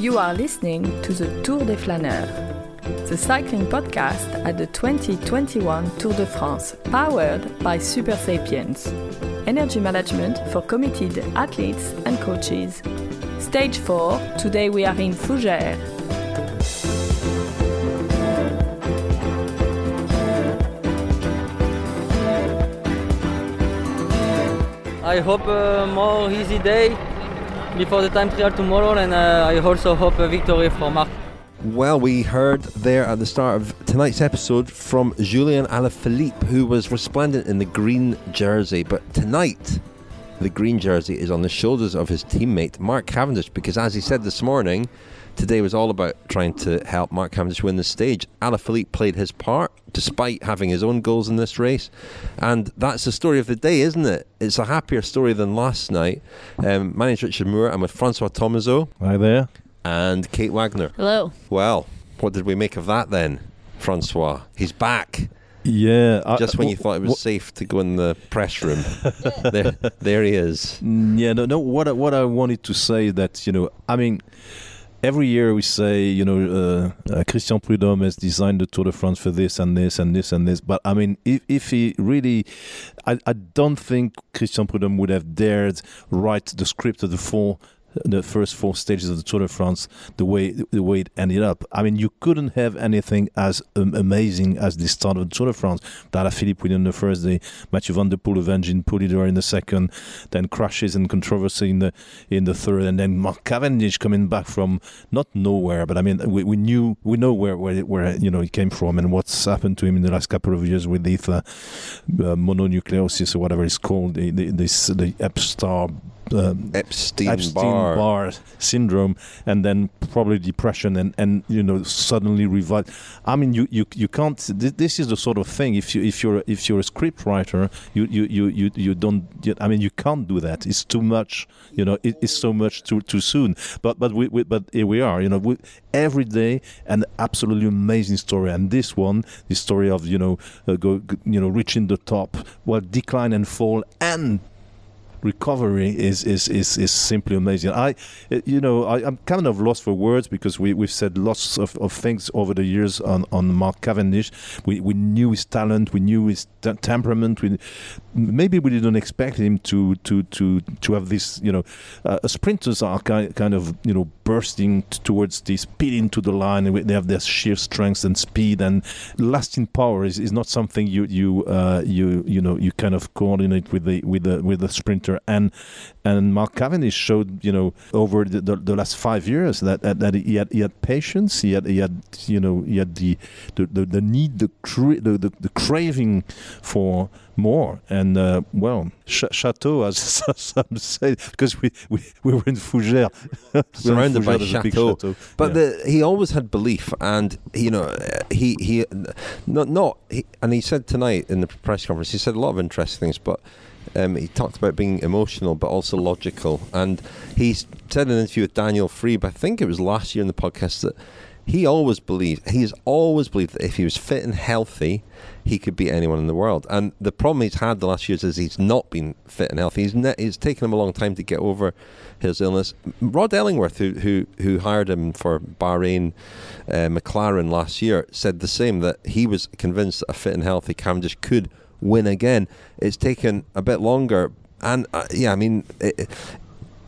You are listening to the Tour des Flâneurs, the cycling podcast at the 2021 Tour de France, powered by Supersapiens. Energy management for committed athletes and coaches. Stage 4, today we are in Fougères. I hope a more easy day before the time trial tomorrow, and uh, I also hope a victory for Mark. Well, we heard there at the start of tonight's episode from Julian Alaphilippe, who was resplendent in the green jersey. But tonight, the green jersey is on the shoulders of his teammate Mark Cavendish, because as he said this morning, today was all about trying to help Mark Cavendish win the stage. Alaphilippe played his part despite having his own goals in this race, and that's the story of the day, isn't it? It's a happier story than last night. Um, my name's Richard Moore. I'm with Francois Thomazeau Hi there. and Kate Wagner. Hello. Well, what did we make of that then, Francois? He's back. Yeah. I- Just when you wh- thought it was wh- safe to go in the press room, there, there he is. Mm, Yeah, no, no. What I, what I wanted to say is that you know, I mean, every year we say you know, uh, uh, Christian Prudhomme has designed the Tour de France for this and this and this and this. But I mean, if if he really, I I don't think Christian Prudhomme would have dared write the script of the four. The first four stages of the Tour de France, the way the way it ended up. I mean, you couldn't have anything as um, amazing as the start of the Tour de France. Dara Philippe winning the first day, Mathieu van der Poel avenging Poulidor in the second, then crashes and controversy in the in the third, and then Mark Cavendish coming back from not nowhere, but I mean we, we knew we know where where where you know he came from and what's happened to him in the last couple of years with the uh, mononucleosis or whatever it's called, the, the, this the Epstar. Um, Epstein, Epstein Barr. Barr syndrome, and then probably depression, and, and you know suddenly revive. I mean, you, you you can't. This is the sort of thing. If you if you're if you're a script writer, you you you you, you don't. I mean, you can't do that. It's too much. You know, it, it's so much too too soon. But but we, we but here we are. You know, we, every day an absolutely amazing story, and this one, the story of you know uh, go, you know reaching the top, well decline and fall and recovery is is is, is simply amazing. I, you know, I, I'm kind of lost for words because we we've said lots of, of things over the years on, on Mark Cavendish. We we knew his talent, we knew his t- temperament. We maybe we didn't expect him to to to to have this. You know, uh, sprinters are kind kind of you know bursting t- towards the speed into the line. and They have their sheer strength and speed and lasting power is, is not something you you uh, you you know you kind of coordinate with the with the with the sprinter and and Mark Cavendish showed you know over the, the, the last five years that, that that he had he had patience he had he had you know he had the the, the, the need the, cra- the, the the craving for more and uh, well ch- chateau as some say because we, we we were in Fougères We were in Surrounded by a chateau. But Yeah. the, he always had belief, and you know, he he not not he, and he said tonight in the press conference, he said a lot of interesting things, but. Um, he talked about being emotional but also logical, and he said in an interview with Daniel Friebe, I think it was last year in the podcast, that he always believed he has always believed that if he was fit and healthy, he could beat anyone in the world. And the problem he's had the last years is he's not been fit and healthy. He's ne- taken him a long time to get over his illness. Rod Ellingworth, who who, who hired him for Bahrain, uh, McLaren last year, said the same that he was convinced that a fit and healthy Cavendish could win again. It's taken a bit longer, and uh, yeah, I mean. It,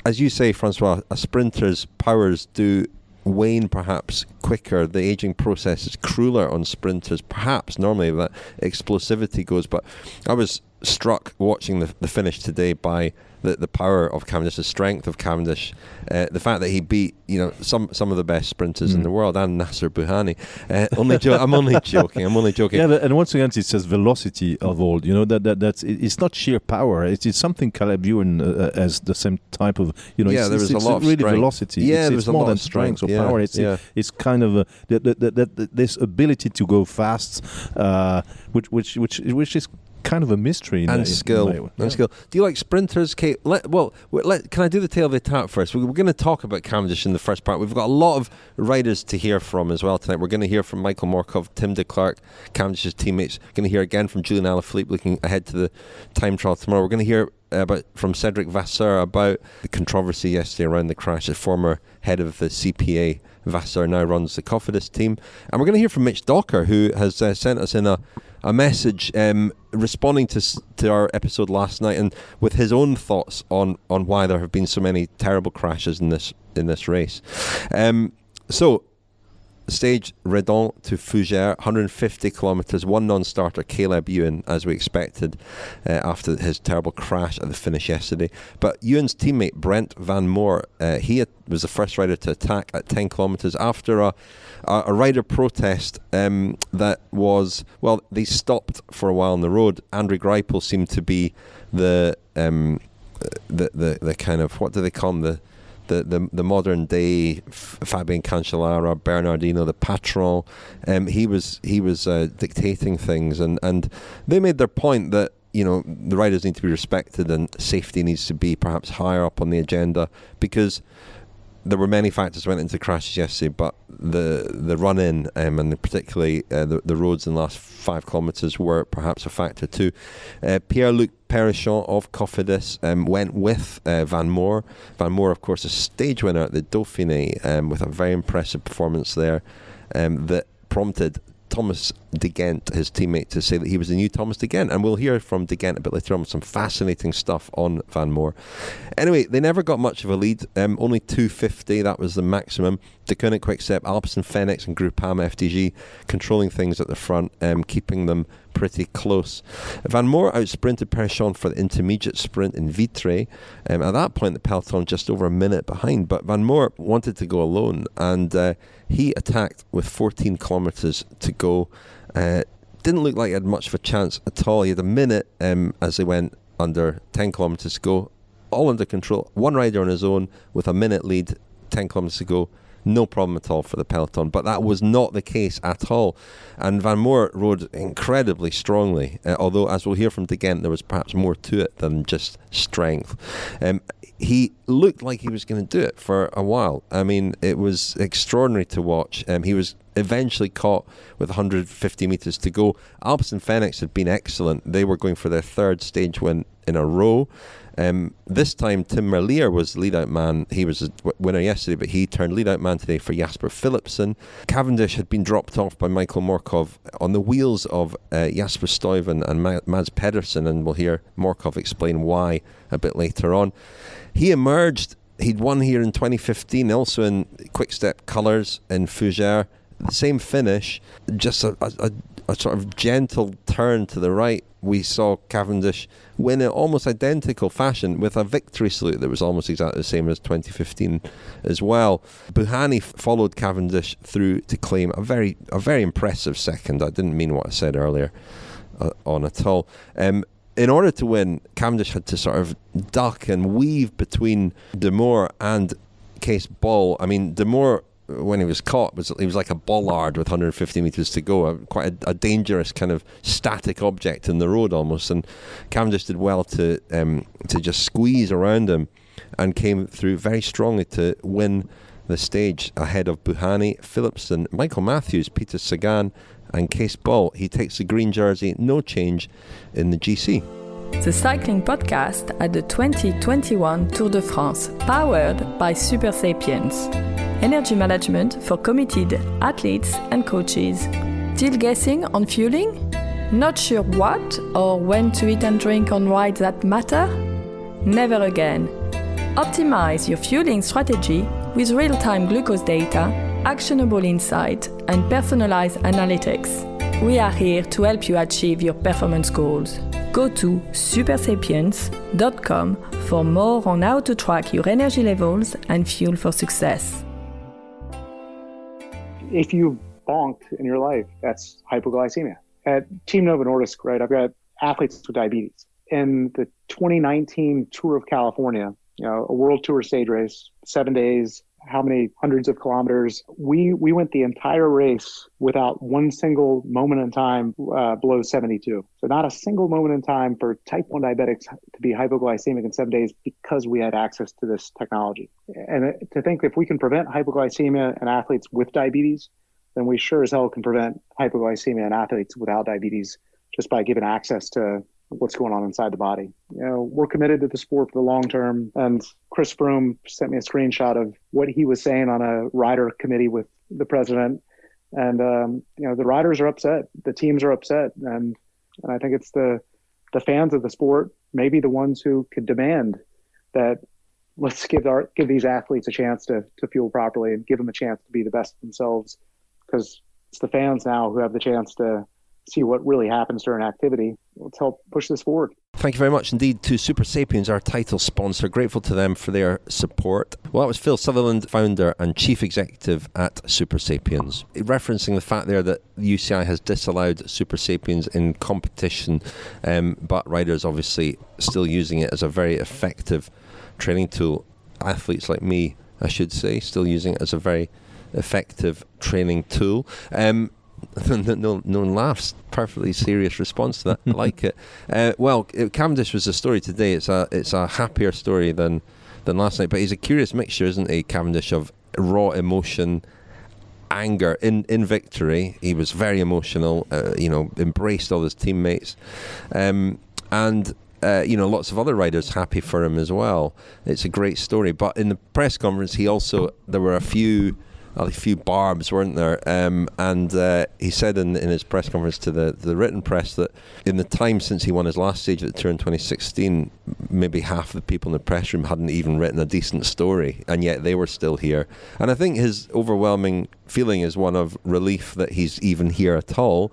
as you say, Francois, a sprinter's powers do wane perhaps quicker. The aging process is crueler on sprinters, perhaps normally that explosivity goes. But I was struck watching the, the finish today by the, the power of Cavendish, the strength of Cavendish, uh, the fact that he beat you know some some of the best sprinters in Mm. the world and Nacer Bouhanni. Uh, only jo- I'm only joking. I'm only joking. Yeah, but- and once again, it says velocity of all. You know that, that that's it- it's not sheer power. It's, it's something Caleb Ewan uh, has the same type of. You know, Yeah, it's, there it's, a lot of really strength. velocity. Yeah, it's, there it's more than strength, or yeah, power. It's yeah. it's kind of a, that, that, that, that, this ability to go fast, uh, which which which which is kind of a mystery. and in, skill, and skill. Do you like sprinters, Kate? Let, well, let, can I do the tail of the attack first? We're, we're going to talk about Cavendish in the first part. We've got a lot of riders to hear from as well tonight. We're going to hear from Michael Morkov, Tim Declercq, Cavendish's teammates. Going to hear again from Julian Alaphilippe looking ahead to the time trial tomorrow. We're going to hear about from Cedric Vasseur about the controversy yesterday around the crash. The former head of the CPA, Vasseur, now runs the Cofidis team, and we're going to hear from Mitch Docker, who has uh, sent us in a a message um, responding to to our episode last night and with his own thoughts on on why there have been so many terrible crashes in this in this race. Um, so stage Redon to Fougères, 150 kilometres, one non-starter, Caleb Ewan, as we expected uh, after his terrible crash at the finish yesterday. But Ewan's teammate Brent Van Moer, uh, he was the first rider to attack at 10 kilometres after a, a, a rider protest um, that was, well, they stopped for a while on the road. André Greipel seemed to be the, um, the, the, the kind of, what do they call him, the the, the, the modern day Fabian Cancellara, Bernard Hinault, the patron. Um, he was he was uh, dictating things, and, and they made their point that you know the riders need to be respected and safety needs to be perhaps higher up on the agenda because there were many factors went into crashes yesterday, but the the run in um, and particularly uh, the the roads in the last five kilometres were perhaps a factor too. Uh, Pierre Luc Périchon of Cofidis um, went with uh, Van Moer. Van Moer, of course, a stage winner at the Dauphiné um, with a very impressive performance there um, that prompted Thomas De Gendt, his teammate, to say that he was the new Thomas De Gendt. And we'll hear from De Gendt a bit later on some fascinating stuff on Van Moer. Anyway, they never got much of a lead, um, only 250, that was the maximum. De Deceuninck Quickstep, Alpecin Fenix, and Groupama FDJ controlling things at the front, um, keeping them pretty close. Van Moer outsprinted Périchon for the intermediate sprint in Vitré. Um, at that point, the peloton just over a minute behind, but Van Moer wanted to go alone, and uh, he attacked with 14 kilometres to go. Uh, didn't look like he had much of a chance at all. He had a minute um, as they went under 10 kilometres to go, all under control. One rider on his own with a minute lead, 10 kilometres to go no problem at all for the peloton. But that was not the case at all. And Van Moer rode incredibly strongly, uh, although, as we'll hear from De Gendt, there was perhaps more to it than just strength. Um, he looked like he was going to do it for a while. I mean, it was extraordinary to watch. Um, he was eventually caught with 150 metres to go. Alpecin Fenix had been excellent. They were going for their third stage win in a row. Um, this time, Tim Merlier was lead out man. He was a winner yesterday, but he turned lead out man today for Jasper Philipsen. Cavendish had been dropped off by Michael Morkov on the wheels of uh, Jasper Stuyven and Mads Pedersen, and we'll hear Morkov explain why a bit later on. He emerged, he'd won here in 2015, also in Quick Step colours in Fougères. The same finish, just a, a, a sort of gentle turn to the right we saw Cavendish win in almost identical fashion with a victory salute that was almost exactly the same as 2015 as well. Bouhanni followed Cavendish through to claim a very a very impressive second. I didn't mean what I said earlier uh, on at all. Um, in order to win, Cavendish had to sort of duck and weave between De Moor and Cees Bol. I mean, De Moor when he was caught was he was like a bollard with 150 meters to go, a, quite a, a, dangerous kind of static object in the road almost. And Cavendish did well to um, to just squeeze around him, and came through very strongly to win the stage ahead of Bouhanni, Philipsen, Michael Matthews, Peter Sagan, and Cees Bol. He takes the green jersey, no change in the GC. The cycling podcast at the 2021 Tour de France, powered by Supersapiens energy management for committed athletes and coaches. Still guessing on fueling? Not sure what or when to eat and drink on rides that matter? Never again. Optimize your fueling strategy with real time glucose data, actionable insight, and personalized analytics. We are here to help you achieve your performance goals. Go to supersapiens.com for more on how to track your energy levels and fuel for success if you bonked in your life, that's hypoglycemia. At Team Novo Nordisk, right, I've got athletes with diabetes. In the 2019 Tour of California, you know, a world tour stage race, seven days, how many hundreds of kilometers. We we went the entire race without one single moment in time uh, below 72. So not a single moment in time for type 1 diabetics to be hypoglycemic in seven days because we had access to this technology. And to think if we can prevent hypoglycemia in athletes with diabetes, then we sure as hell can prevent hypoglycemia in athletes without diabetes just by giving access to what's going on inside the body. You know, we're committed to the sport for the long term. And Chris Froome sent me a screenshot of what he was saying on a rider committee with the president. And um, you know, the riders are upset, the teams are upset, and and I think it's the the fans of the sport, maybe the ones who could demand that let's give our give these athletes a chance to to fuel properly and give them a chance to be the best themselves, because it's the fans now who have the chance to see what really happens during activity. Let's help push this forward. Thank you very much indeed to Supersapiens, our title sponsor. Grateful to them for their support. Well, that was Phil Southerland, founder and chief executive at Supersapiens. Referencing the fact there that the UCI has disallowed Supersapiens in competition, um, but riders obviously still using it as a very effective training tool. Athletes like me, I should say, still using it as a very effective training tool. Um, no, no one laughs. Perfectly serious response to that. I like it. Uh, well, it, Cavendish was a story today. It's a it's a happier story than than last night. But he's a curious mixture, isn't he, Cavendish, of raw emotion, anger in in victory. He was very emotional. Uh, you know, embraced all his teammates, um, and. Uh, you know, lots of other riders happy for him as well. It's a great story. But in the press conference, he also there were a few a few barbs, weren't there? Um, and uh, he said in, in his press conference to the, the written press that in the time since he won his last stage at the Tour in 2016, maybe half the people in the press room hadn't even written a decent story, and yet they were still here. And I think his overwhelming feeling is one of relief that he's even here at all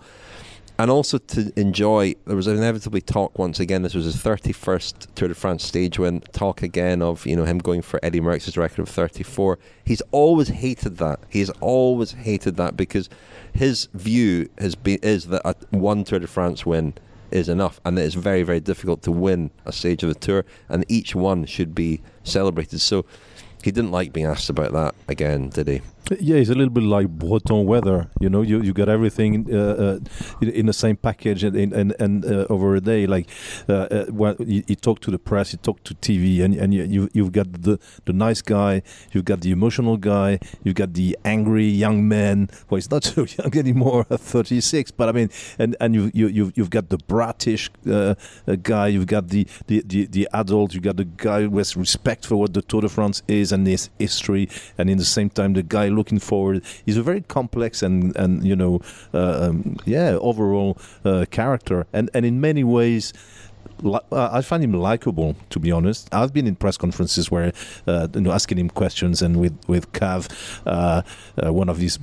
and also to enjoy. There was inevitably talk once again. This was his thirty-first Tour de France stage win. Talk again of you know him going for Eddie Merckx's record of thirty-four. He's always hated that. He's always hated that because his view has been is that a one Tour de France win is enough, and that it's very very difficult to win a stage of the tour, and each one should be celebrated. So he didn't like being asked about that again, did he? Yeah, it's a little bit like Breton weather. You know, you, you got everything uh, uh, in, the same package and and, and uh, over a day. Like, uh, uh, well, you, you, talk to the press, you talk to TV, and and you you've got the the nice guy, you've got the emotional guy, you've got the angry young man. Well, he's not so young anymore, thirty six. But I mean, and and you you you've, you've got the bratish uh, guy, you've got the, the the the adult, you've got the guy with respect for what the Tour de France is and its history, and in the same time the guy looking forward. He's a very complex and and you know uh, um, yeah overall uh, character, and and in many ways uh, I find him likable, to be honest. I've been in press conferences where, uh, you know, asking him questions, and with with Cav, uh, uh, one of his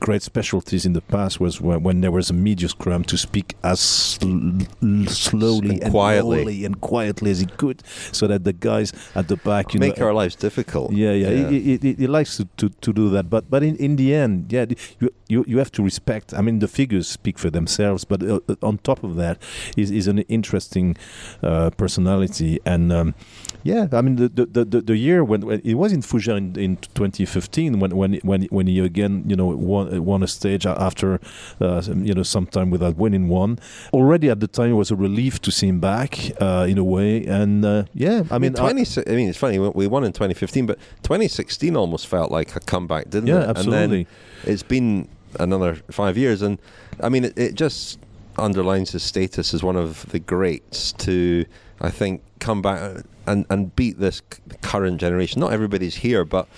great specialties in the past was when, when there was a media scrum to speak as sl- slowly and, quietly and quietly as he could, so that the guys at the back, you know make know, our lives difficult. Yeah, yeah, yeah. He, he, he, he, likes to, to, to do that, but but in, in the end, yeah, you, you you have to respect. I mean, the figures speak for themselves, but uh, on top of that, is is an interesting uh, personality. And um, yeah, I mean the the, the, the year when, when, it was in Fougères in, in 2015 when when when when he again you know won won a stage after uh, you know some time without winning one. Already at the time it was a relief to see him back uh, in a way. And uh, yeah, I mean, I mean, 20, I, I mean it's funny we won in 2015, but 2016 almost felt like a comeback, didn't yeah, it? Yeah, absolutely. it's been another five years, and I mean it, it just underlines his status as one of the greats to, I think, come back and, and beat this current generation. Not everybody's here, but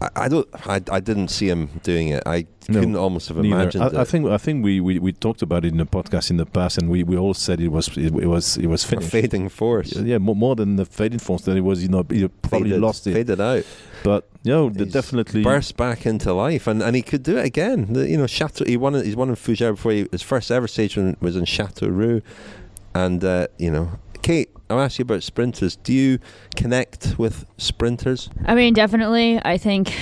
I, I don't. I, I didn't see him doing it. I no, couldn't almost have imagined I, it. I think I think we, we, we talked about it in the podcast in the past, and we, we all said it was it, it was it was finished. A fading force. Yeah, more, more than the fading force. That it was you know he probably faded, lost it. Faded out. But you know, definitely burst back into life, and, and he could do it again. The, you know, Chateau. He won. He's won in Fougères before. He, his first ever stage was in Châteauroux, and uh, you know, Kate, I'll ask you about sprinters. Do you connect with sprinters? I mean, definitely. I think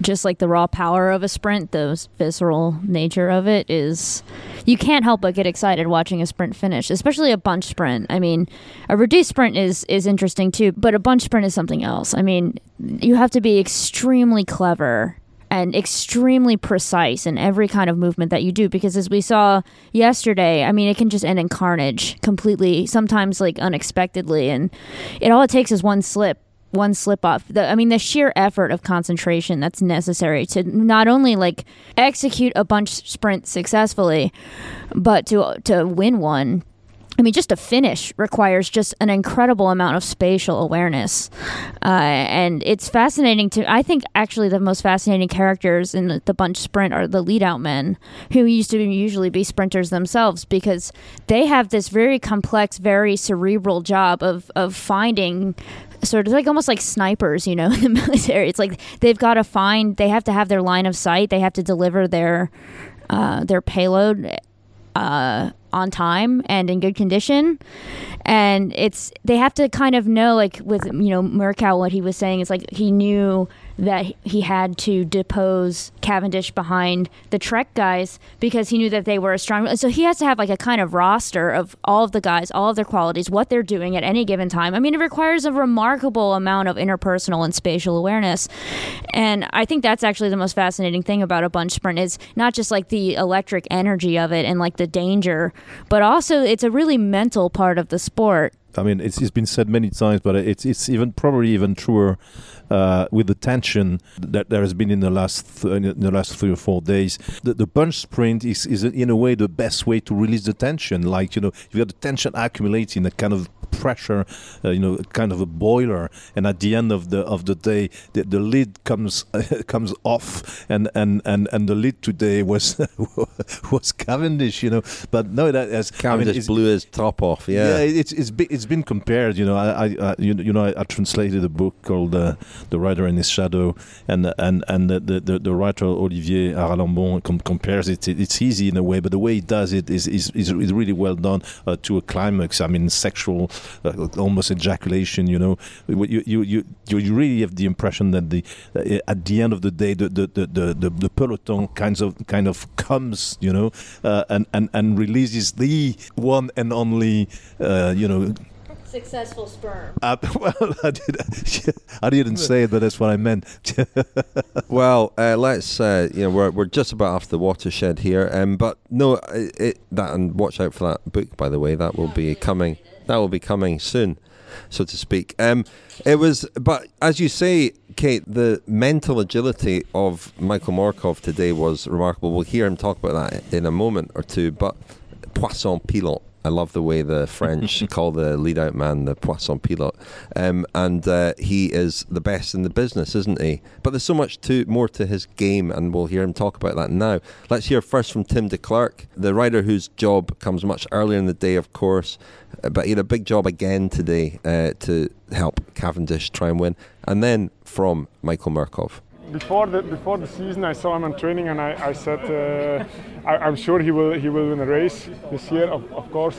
just like the raw power of a sprint, the visceral nature of it is you can't help but get excited watching a sprint finish, especially a bunch sprint. I mean, a reduced sprint is is interesting too, but a bunch sprint is something else. I mean, you have to be extremely clever and extremely precise in every kind of movement that you do because as we saw yesterday i mean it can just end in carnage completely sometimes like unexpectedly and it all it takes is one slip one slip off. The, i mean the sheer effort of concentration that's necessary to not only like execute a bunch sprint successfully but to to win one I mean, just to finish requires just an incredible amount of spatial awareness. Uh, and it's fascinating to, I think actually the most fascinating characters in the, bunch sprint are the lead out men, who used to usually be sprinters themselves, because they have this very complex, very cerebral job of, of finding sort of like almost like snipers, you know, in the military. It's like they've got to find, they have to have their line of sight, they have to deliver their uh, their payload uh, on time and in good condition. And it's they have to kind of know, like with you know Morkov, what he was saying is like he knew that he had to depose Cavendish behind the Trek guys because he knew that they were a strong. So he has to have like a kind of roster of all of the guys, all of their qualities, what they're doing at any given time. I mean, it requires a remarkable amount of interpersonal and spatial awareness, and I think that's actually the most fascinating thing about a bunch sprint is not just like the electric energy of it and like the danger, but also it's a really mental part of the sport. I mean, it's, it's been said many times, but it's it's even probably even truer uh, with the tension that there has been in the last th- in the last three or four days. The, the bunch sprint is, is in a way the best way to release the tension. Like you know, you got the tension accumulating, a kind of pressure, uh, you know, kind of a boiler, and at the end of the of the day, the, the lid comes comes off, and, and, and, and the lid today was was Cavendish, you know. But no, that as Cavendish I mean, blew his top off. Yeah, yeah, it's it's been, it's been compared. You know, I, I uh, you, you know I, I, translated a book called uh, "The Writer in His Shadow," and and and the the, the writer Olivier Haralambon com- compares it. It's easy in a way, but the way he does it is is, is, really well done uh, to a climax. I mean, sexual, uh, almost ejaculation. You know, you you you you really have the impression that the uh, at the end of the day, the the, the, the, the, the peloton kinds of kind of comes, you know, uh, and and and releases the one and only, you know successful sperm. Uh, well, I, did, I didn't say it, but that's what I meant. well, uh, let's uh, you know we're we're just about off the watershed here, um, but no, it, it, that and watch out for that book by the way. That will be coming. That will be coming soon, so to speak. Um, it was, but as you say, Kate, the mental agility of Michael Morkov today was remarkable. We'll hear him talk about that in a moment or two, but poisson pilote I love the way the French call the lead out man the poisson pilote. Um, and uh, he is the best in the business, isn't he? But there's so much to, more to his game, and we'll hear him talk about that now. Let's hear first from Tim Declercq, the rider whose job comes much earlier in the day, of course. But he had a big job again today uh, to help Cavendish try and win. And then from Michael Morkov before the before the season, I saw him in training, and I, I said uh, I, am sure he will he will win a race this year. Of, of course,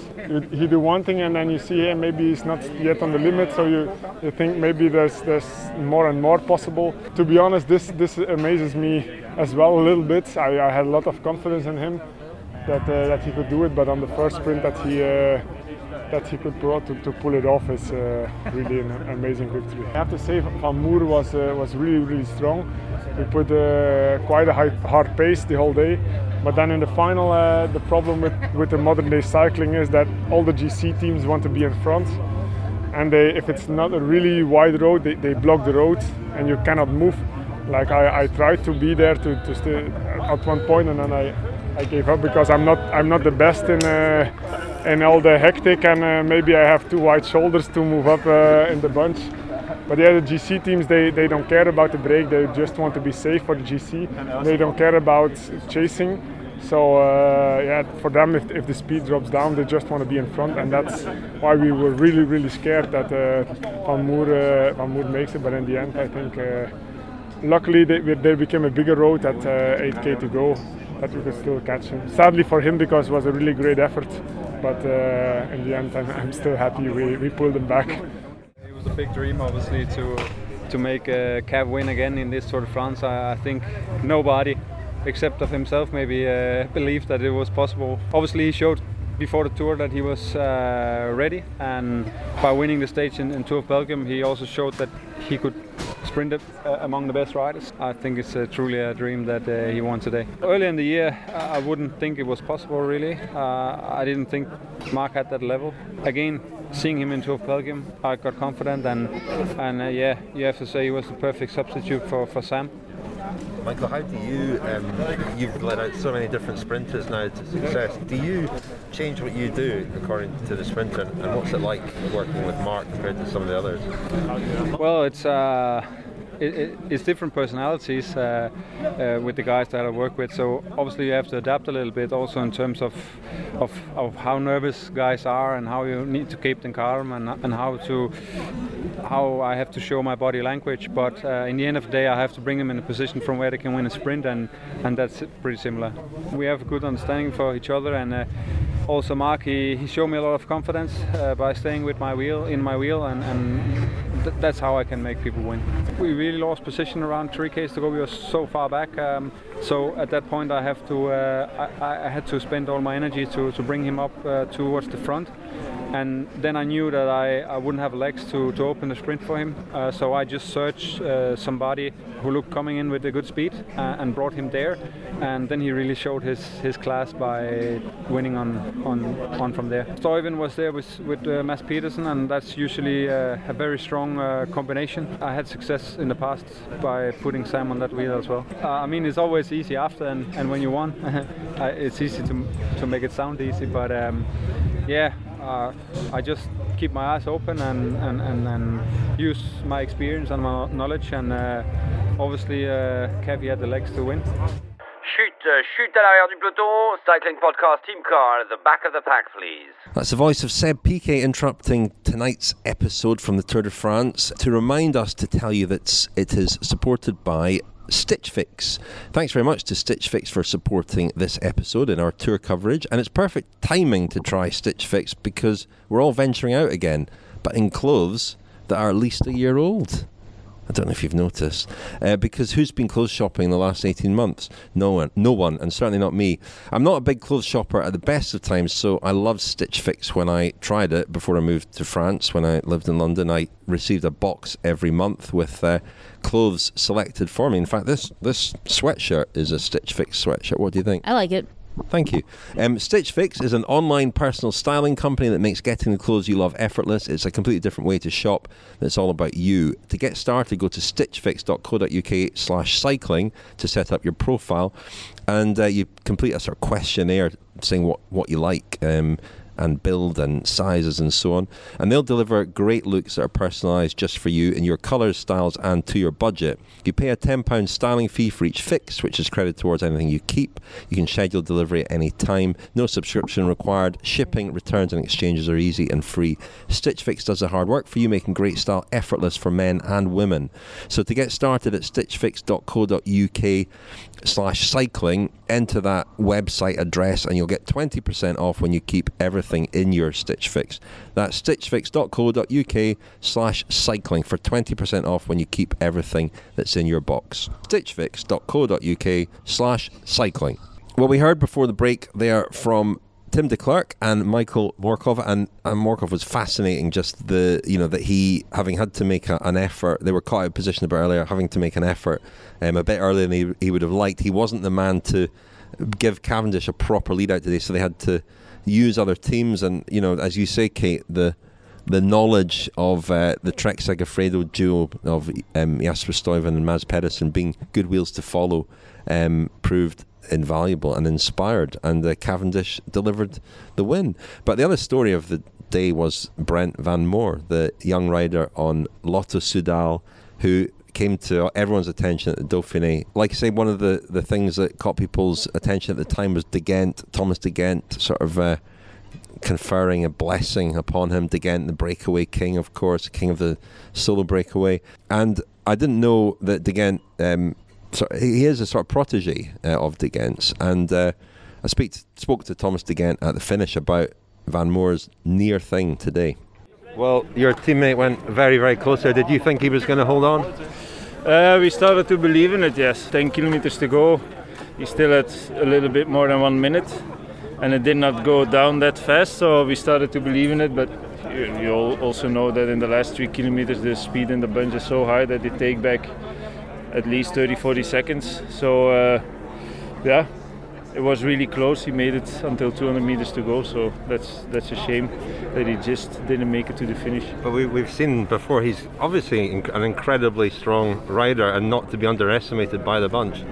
he do one thing, and then you see him maybe he's not yet on the limit, so you, you think maybe there's there's more and more possible. To be honest, this this amazes me as well a little bit. I, I had a lot of confidence in him that uh, that he could do it, but on the first sprint that he. Uh, that he could pull to, to pull it off is uh, really an amazing victory. I have to say Van Moer was uh, was really really strong. We put uh, quite a high, hard pace the whole day, but then in the final, uh, the problem with, with the modern day cycling is that all the GC teams want to be in front, and they, if it's not a really wide road, they, they block the road and you cannot move. Like I, I tried to be there to, to stay at one point, and then I, I gave up because I'm not I'm not the best in in all the hectic, and uh, maybe I have too wide shoulders to move up uh, in the bunch. But yeah, the GC teams they, they don't care about the break. They just want to be safe for the GC. They don't care about chasing. So uh, yeah, for them, if, if the speed drops down, they just want to be in front, and that's why we were really really scared that uh, Van Moer uh, Van Moer makes it. But in the end, I think uh, luckily they, they became a bigger road at 8k uh, to go that we could still catch him. Sadly for him because it was a really great effort but uh, in the end, I'm, I'm, still happy we, we pulled them back. It was a big dream, obviously, to to make uh, Cav win again in this Tour de France. I, I think nobody except of himself maybe uh, believed that it was possible. Obviously, he showed before the tour that he was uh, ready, and by winning the stage in, in, Tour of Belgium, he also showed that he could sprint uh, among the best riders. I think it's uh, truly a dream that uh, he won today. Early in the year, I wouldn't think it was possible really. I didn't think Mark had that level. Again, seeing him in Tour of Belgium, I got confident, and and uh, yeah, you have to say he was the perfect substitute for, for Sam. Michael, how do you, um, you've led out so many different sprinters now to success, do you change what you do according to the sprinter and what's it like working with Mark compared to some of the others? Well, it's uh, it, it, it's different personalities uh, uh, with the guys that I work with. So obviously you have to adapt a little bit, also in terms of of, of how nervous guys are and how you need to keep them calm and, and how to how I have to show my body language. But uh, in the end of the day, I have to bring them in a position from where they can win a sprint, and and that's pretty similar. We have a good understanding for each other and uh, also Mark he, he showed me a lot of confidence uh, by staying with my wheel in my wheel and, and th- that's how I can make people win. We really lost position around 3Ks to go. We were so far back. Um, so at that point, I have to uh, I, I, had to spend all my energy to, to bring him up uh, towards the front and then I knew that I, I wouldn't have legs to, to open the sprint for him. Uh, so I just searched uh, somebody who looked coming in with a good speed uh, and brought him there. And then he really showed his, his class by winning on, on, on from there. Stuyven was there with, with uh, Mads Pedersen, and that's usually uh, a very strong combination. I had success in the past by putting Sam on that wheel as well. I mean, it's always easy after, and, and when you won, it's easy to, to make it sound easy, but um, yeah, uh, I just keep my eyes open and, and, and, and, use my experience and my knowledge. And uh, obviously, uh, Kevi had the legs to win. Chute, uh, chute à l'arrière du peloton. Cycling podcast team car at the back of the pack, please. That's the voice of Seb Piquet interrupting tonight's episode from the Tour de France to remind us to tell you that it is supported by Stitch Fix. Thanks very much to Stitch Fix for supporting this episode in our tour coverage. And it's perfect timing to try Stitch Fix because we're all venturing out again, but in clothes that are at least a year old. I don't know if you've noticed, uh, because who's been clothes shopping in the last 18 months? No one, no one, and certainly not me. I'm not a big clothes shopper at the best of times, so I loved Stitch Fix when I tried it before I moved to France. When I lived in London, I received a box every month with uh, clothes selected for me. In fact, this this sweatshirt is a Stitch Fix sweatshirt. What do you think? I like it. Thank you. Um, Stitch Fix is an online personal styling company that makes getting the clothes you love effortless. It's a completely different way to shop. It's all about you. To get started, go to stitchfix.co.uk slash cycling to set up your profile. And uh, you complete a sort of questionnaire saying what, what you like. Um, and build and sizes and so on. And they'll deliver great looks that are personalised just for you in your colours, styles, and to your budget. You pay a £10 styling fee for each fix, which is credited towards anything you keep. You can schedule delivery at any time. No subscription required. Shipping, returns, and exchanges are easy and free. Stitch Fix does the hard work for you, making great style effortless for men and women. So to get started at stitchfix.co.uk slash cycling, enter that website address and you'll get 20% off when you keep everything in your Stitch Fix. That's stitchfix.co.uk slash cycling for 20% off when you keep everything that's in your box. stitchfix.co.uk slash cycling. Well, we heard before the break there from Tim de and Michael Morkov, and, and Morkov was fascinating. Just the you know that he having had to make a, an effort. They were caught out of position a bit earlier, having to make an effort um, a bit earlier than he, he would have liked. He wasn't the man to give Cavendish a proper lead out today, so they had to use other teams. And you know, as you say, Kate, the the knowledge of uh, the Trek Segafredo duo of um, Jasper Stuyven and Mads Pedersen being good wheels to follow um, proved invaluable and inspired, and uh, Cavendish delivered the win. But the other story of the day was Brent Van Moer, the young rider on Lotto Soudal, who came to everyone's attention at the Dauphiné. Like I say, one of the, the things that caught people's attention at the time was De Gendt, Thomas De Gendt, sort of uh, conferring a blessing upon him. De Gendt, the breakaway king, of course, king of the solo breakaway. And I didn't know that De Gendt um, so he is a sort of protege uh, of De Gendt's, and uh, I speak, spoke to Thomas De Gendt at the finish about Van Moer's near thing today. Well, your teammate went very, very close there. Did you think he was going to hold on? Uh, we started to believe in it, yes. 10 kilometers to go. He still had a little bit more than one minute, and it did not go down that fast, so we started to believe in it. But you, you also know that in the last three kilometers, the speed in the bunch is so high that they take back at least 30 40 seconds. So, uh, yeah, it was really close. He made it until 200 meters to go, so that's that's a shame that he just didn't make it to the finish. But we, we've seen before he's obviously an incredibly strong rider and not to be underestimated by the bunch.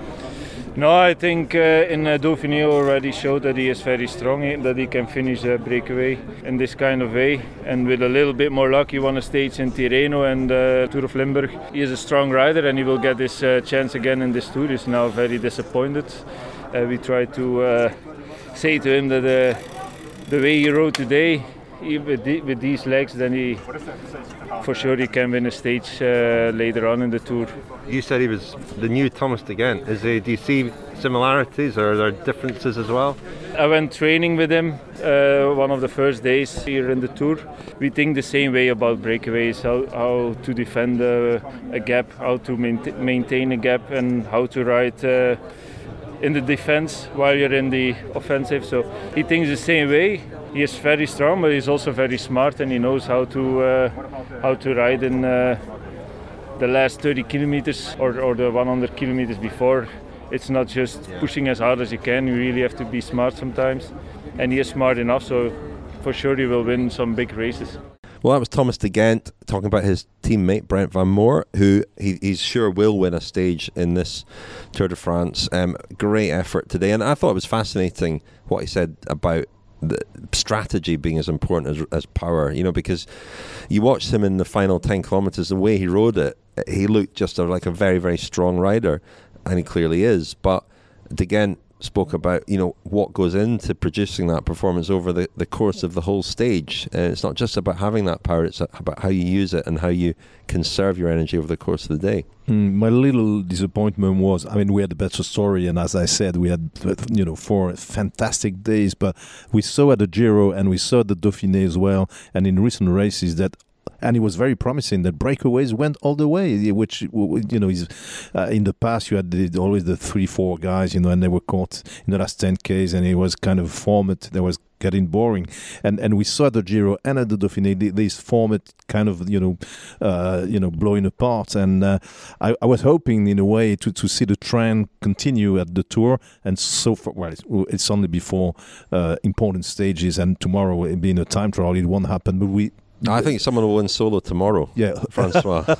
No, I think uh, in uh, Dauphiné already showed that he is very strong, eh, that he can finish a breakaway in this kind of way. And with a little bit more luck, he won a stage in Tirreno and uh, Tour of Limburg. He is a strong rider and he will get this uh, chance again in this tour. He's now very disappointed. Uh, we try to uh, say to him that the way he rode today, with, the, with, these legs, then he for sure he can win a stage uh, later on in the tour. You said he was the new Thomas de Gendt. Is he, do you see similarities or are there differences as well? I went training with him uh, one of the first days here in the tour. We think the same way about breakaways, how, how to defend a, a gap, how to maintain a gap, and how to ride. Uh, in the defense while you're in the offensive. So he thinks the same way he is very strong, but he's also very smart, and he knows how to uh, how to ride in uh, the last 30 kilometers or, or the 100 kilometers before. It's not just pushing as hard as you can. You really have to be smart sometimes, and he is smart enough. So for sure, he will win some big races. Well, that was Thomas de Gendt talking about his teammate Brent Van Moer, who he, he's sure will win a stage in this Tour de France. Um, great effort today, and I thought it was fascinating what he said about strategy being as important as, as power, you know, because you watched him in the final 10 kilometers, the way he rode it, he looked just a, like a very, very strong rider, and he clearly is. But again, spoke about you know what goes into producing that performance over the, the course of the whole stage. Uh, it's not just about having that power; it's about how you use it and how you conserve your energy over the course of the day. Mm, my little disappointment was, I mean, we had a better story, and as I said, we had you know four fantastic days, but we saw at the Giro and we saw at the Dauphiné as well, and in recent races that and it was very promising that breakaways went all the way. Which you know, is uh, in the past you had the, always the three, four guys, you know, and they were caught in the last ten k's, and it was kind of format. that was getting boring. And and we saw the Giro and at the Dauphiné this format kind of you know uh, you know blowing apart. And uh, I, I, was hoping in a way to, to see the trend continue at the Tour. And so far, well, it's, it's only before uh, important stages, and tomorrow being a time trial, it won't happen. But we I think someone will win solo tomorrow. Yeah, Francois.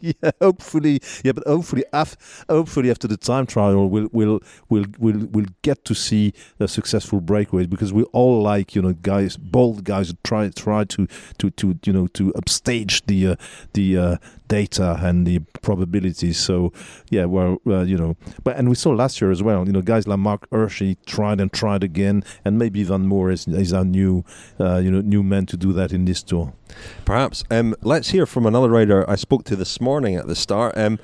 yeah, hopefully. Yeah, but hopefully, af- hopefully after the time trial, we'll we'll we'll we'll, we'll get to see a successful breakaway because we all like you know guys, bold guys who try try to to to you know to upstage the uh, the uh, data and the probabilities. So yeah, well, uh, you know, but and we saw last year as well. You know, guys like Marc Hirschi tried and tried again, and maybe Van Moer is, is our new, uh, you know, new man to do that in this tour. Perhaps. Um, let's hear from another rider I spoke to this morning at the start. Um,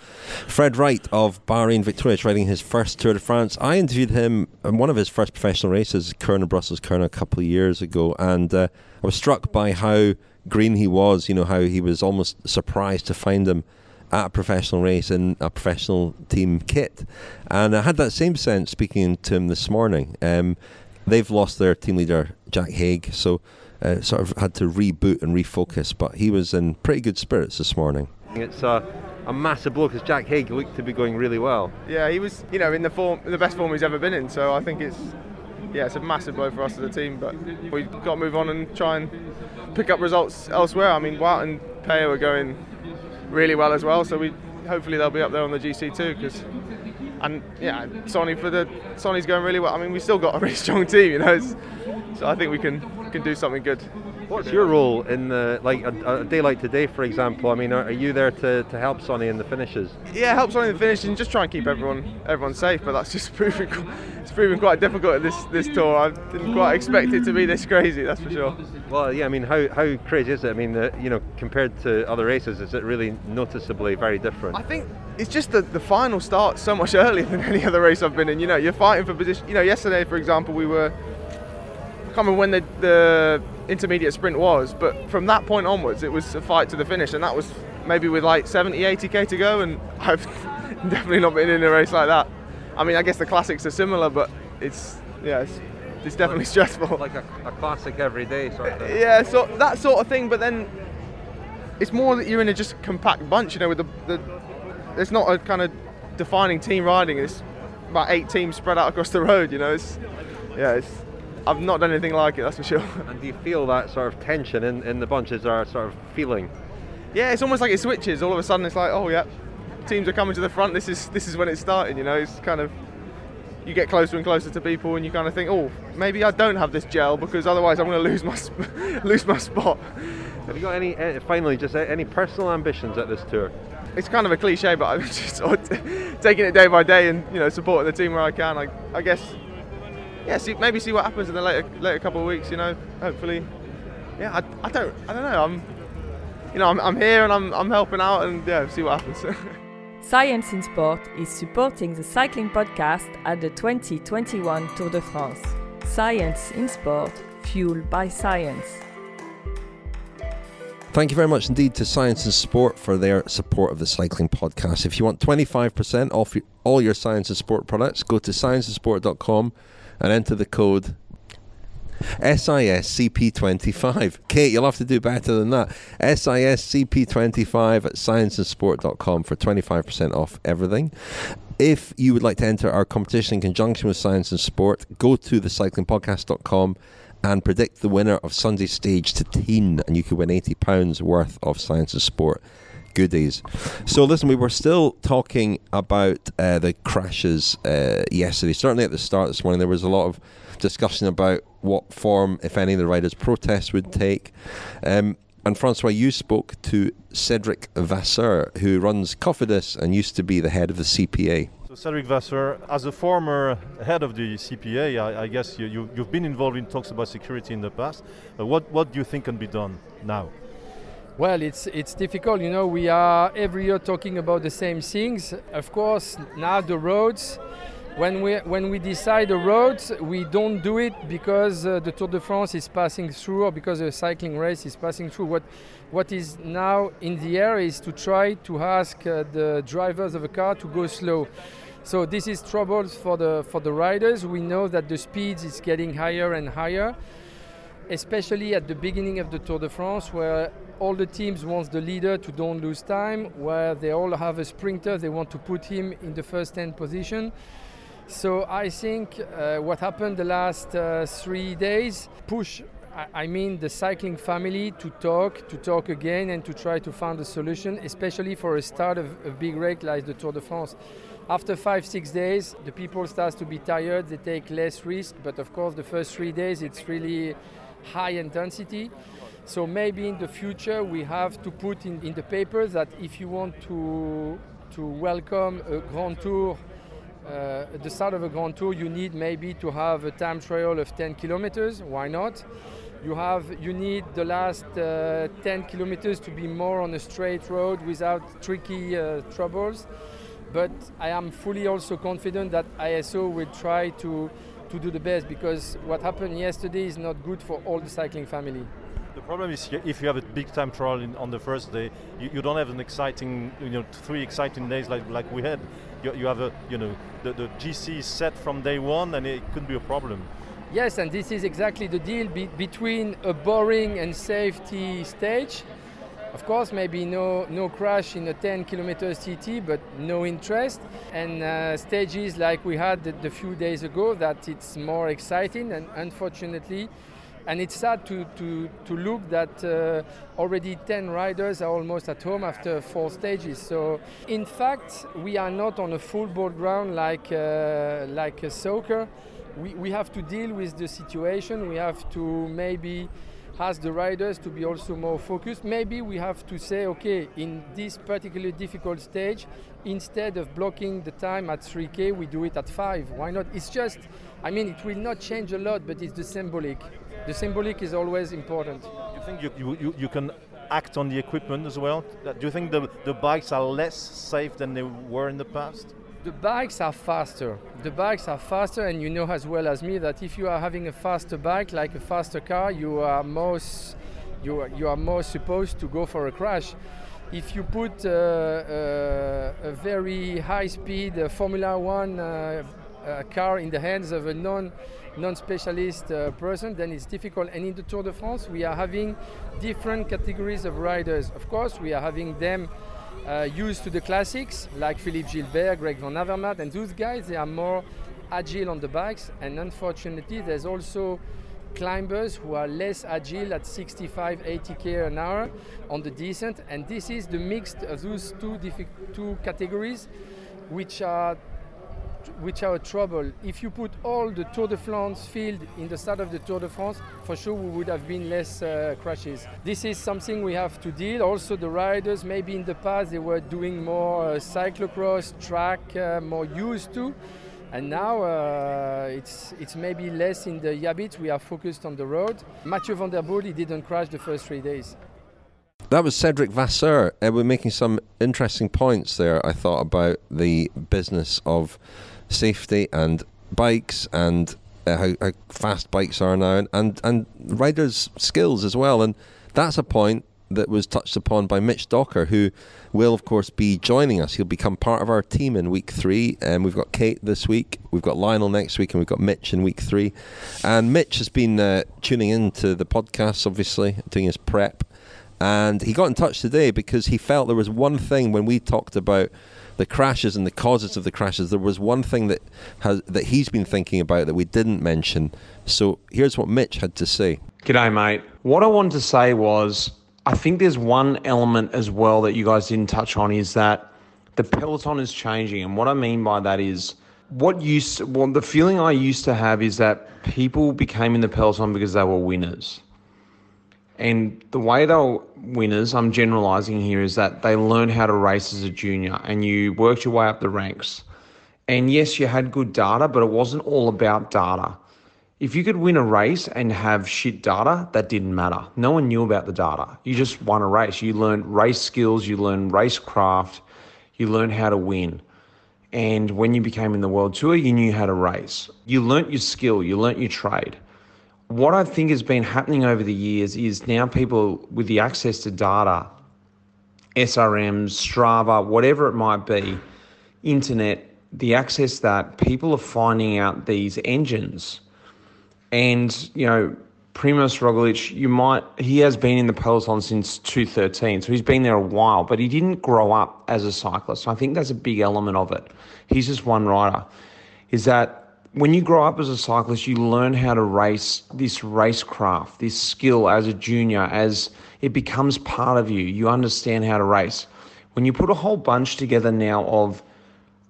Fred Wright of Bahrain Victorious, riding his first Tour de France. I interviewed him in one of his first professional races, Kuurne Brussels Kuurne, a couple of years ago, and uh, I was struck by how green he was, you know, how he was almost surprised to find him at a professional race in a professional team kit. And I had that same sense speaking to him this morning. Um, they've lost their team leader, Jack Haig, so uh, sort of had to reboot and refocus, but he was in pretty good spirits this morning. It's a, a massive blow because Jack Haig looked to be going really well. Yeah, he was, you know, in the form, the best form he's ever been in. So I think it's, yeah, it's a massive blow for us as a team. But we've got to move on and try and pick up results elsewhere. I mean, Wout and Pello are going really well as well, so we hopefully they'll be up there on the GC too. Because and yeah, Sonny for the Sonny's going really well. I mean, we have still got a really strong team, you know. So I think we can can do something good. What's your role in the like a, a, day like today, for example? I mean, are, are, you there to, to help Sonny in the finishes? Yeah, help Sonny in the finishes and just try and keep everyone everyone safe. But that's just proving it's proving quite difficult at this this tour. I didn't quite expect it to be this crazy. That's for sure. Well, yeah. I mean, how, how crazy is it? I mean, you know, compared to other races, is it really noticeably very different? I think it's just that the final starts so much earlier than any other race I've been in. You know, you're fighting for position. You know, yesterday, for example, we were. I can't remember when the, the intermediate sprint was. But from that point onwards, it was a fight to the finish, and that was maybe with like 70, 80k to go, and I've definitely not been in a race like that. I mean, I guess the classics are similar, but it's yeah, it's, it's definitely stressful. Like a, a classic every day sort of. Yeah, so that sort of thing. But then it's more that you're in a just compact bunch, you know, with the, the it's not a kind of defining team riding. It's about eight teams spread out across the road. You know, it's yeah, it's I've not done anything like it. That's for sure. And do you feel that sort of tension in, in the bunches are sort of feeling? Yeah, it's almost like it switches. All of a sudden, it's like, oh yeah, teams are coming to the front. This is this is when it's starting. You know, it's kind of you get closer and closer to people, and you kind of think, oh, maybe I don't have this gel because otherwise I'm going to lose my sp- lose my spot. Have you got any uh, finally just uh, any personal ambitions at this tour? It's kind of a cliche, but I'm just taking it day by day and you know supporting the team where I can. I, I guess, yeah, see, maybe see what happens in the later later couple of weeks. You know, hopefully, yeah. I, I don't I don't know. I'm you know I'm, I'm here and I'm I'm helping out and yeah, see what happens. Science in Sport is supporting the cycling podcast at the 2021 Tour de France. Science in Sport, fueled by science. Thank you very much indeed to Science in Sport for their support of the cycling podcast. If you want 25% off all your Science in Sport products, go to scienceinsport.com and enter the code SISCP25. Kate, you'll have to do better than that. SISCP25 at scienceinsport.com for 25% off everything. If you would like to enter our competition in conjunction with Science in Sport, go to thecyclingpodcast.com and predict the winner of Sunday Stage to Teen, and you could win £80 worth of Science in Sport goodies. So, listen, we were still talking about uh, the crashes uh, yesterday. Certainly at the start this morning, there was a lot of discussion about what form, if any, the riders' protests would take. Um, and Francois, you spoke to Cedric Vasseur, who runs Cofidis and used to be the head of the CPA. So Cedric Vasseur, as a former head of the CPA, I, I guess you, you, have been involved in talks about security in the past. Uh, what, what do you think can be done now? Well, it's it's difficult. You know, we are every year talking about the same things. Of course, now the roads when we when we decide the roads, we don't do it because uh, the Tour de France is passing through or because a cycling race is passing through. What what is now in the air is to try to ask uh, the drivers of a car to go slow. So this is troubles for the for the riders. We know that the speed is getting higher and higher, especially at the beginning of the Tour de France, where all the teams want the leader to don't lose time, where they all have a sprinter, they want to put him in the first 10 position. So I think uh, what happened the last uh, three days push, I mean, the cycling family to talk, to talk again, and to try to find a solution, especially for a start of a big race like the Tour de France. After five, six days, the people start to be tired. They take less risk, but of course, the first three days it's really high intensity. So maybe in the future we have to put in, in the paper that if you want to to welcome a Grand Tour uh, at the start of a Grand Tour, you need maybe to have a time trial of 10 kilometers. Why not? You have you need the last uh, 10 kilometers to be more on a straight road without tricky uh, troubles. But I am fully also confident that ASO will try to to do the best because what happened yesterday is not good for all the cycling family. The problem is if you have a big time trial in, on the first day, you, you, don't have an exciting, you know, three exciting days like, like we had. You, you have a, you know, the, the GC is set from day one and it could be a problem. Yes, and this is exactly the deal be- between a boring and safety stage. Of course, maybe no, no crash in a 10 kilometers TT, but no interest. And uh, stages like we had the, the few days ago, that it's more exciting. And unfortunately, and it's sad to, to, to look that uh, already 10 riders are almost at home after four stages. So, in fact, we are not on a full board ground like, uh, like a soccer. We, we have to deal with the situation. We have to maybe ask the riders to be also more focused. Maybe we have to say, okay, in this particularly difficult stage, instead of blocking the time at 3K, we do it at 5. Why not? It's just, I mean, it will not change a lot, but it's the symbolic the symbolic is always important. You think you, you, you can act on the equipment as well? Do you think the, the bikes are less safe than they were in the past? The bikes are faster. The bikes are faster, and you know as well as me that if you are having a faster bike, like a faster car, you are most you are, you are more supposed to go for a crash. If you put uh, uh, a very high-speed uh, Formula One uh, uh, car in the hands of a non non-specialist uh, person, then it's difficult. And in the Tour de France, we are having different categories of riders. Of course, we are having them uh, used to the classics, like Philippe Gilbert, Greg Van Avermaet, and those guys, they are more agile on the bikes. And unfortunately, there's also climbers who are less agile at 65, 80 k an hour on the descent. And this is the mix of those two, two categories, which are which are a trouble. If you put all the Tour de France field in the start of the Tour de France, for sure we would have been less uh, crashes. This is something we have to deal. Also, the riders, maybe in the past they were doing more uh, cyclocross, track, uh, more used to. And now uh, it's, it's maybe less in the habit. We are focused on the road. Mathieu van der Poel, he didn't crash the first three days. That was Cedric Vasseur. Uh, we're making some interesting points there, I thought, about the business of safety and bikes and uh, how, how, fast bikes are now and, and, and riders' skills as well. And that's a point that was touched upon by Mitch Docker, who will, of course, be joining us. He'll become part of our team in week three. And um, we've got Kate this week, we've got Lionel next week, and we've got Mitch in week three. And Mitch has been uh, tuning into the podcast, obviously, doing his prep. And he got in touch today because he felt there was one thing when we talked about the crashes and the causes of the crashes, there was one thing that has that he's been thinking about that we didn't mention. So here's what Mitch had to say. G'day, mate. What I wanted to say was I think there's one element as well that you guys didn't touch on is that the peloton is changing, and what I mean by that is what used well the feeling I used to have is that people became in the peloton because they were winners. And the way they were winners, I'm generalizing here, is that they learned how to race as a junior and you worked your way up the ranks. And yes, you had good data, but it wasn't all about data. If you could win a race and have shit data, that didn't matter. No one knew about the data. You just won a race. You learned race skills, you learned race craft, you learned how to win. And when you became in the world tour, you knew how to race. You learnt your skill, you learnt your trade what I think has been happening over the years is now people with the access to data, SRMs, Strava, whatever it might be, internet, the access that people are finding out these engines. And, you know, Primoz Roglic, you might, he has been in the peloton since 2013, so he's been there a while, but he didn't grow up as a cyclist. I think that's a big element of it. He's just one rider. Is that when you grow up as a cyclist, you learn how to race this racecraft, this skill as a junior, as it becomes part of you. You understand how to race. When you put a whole bunch together now of,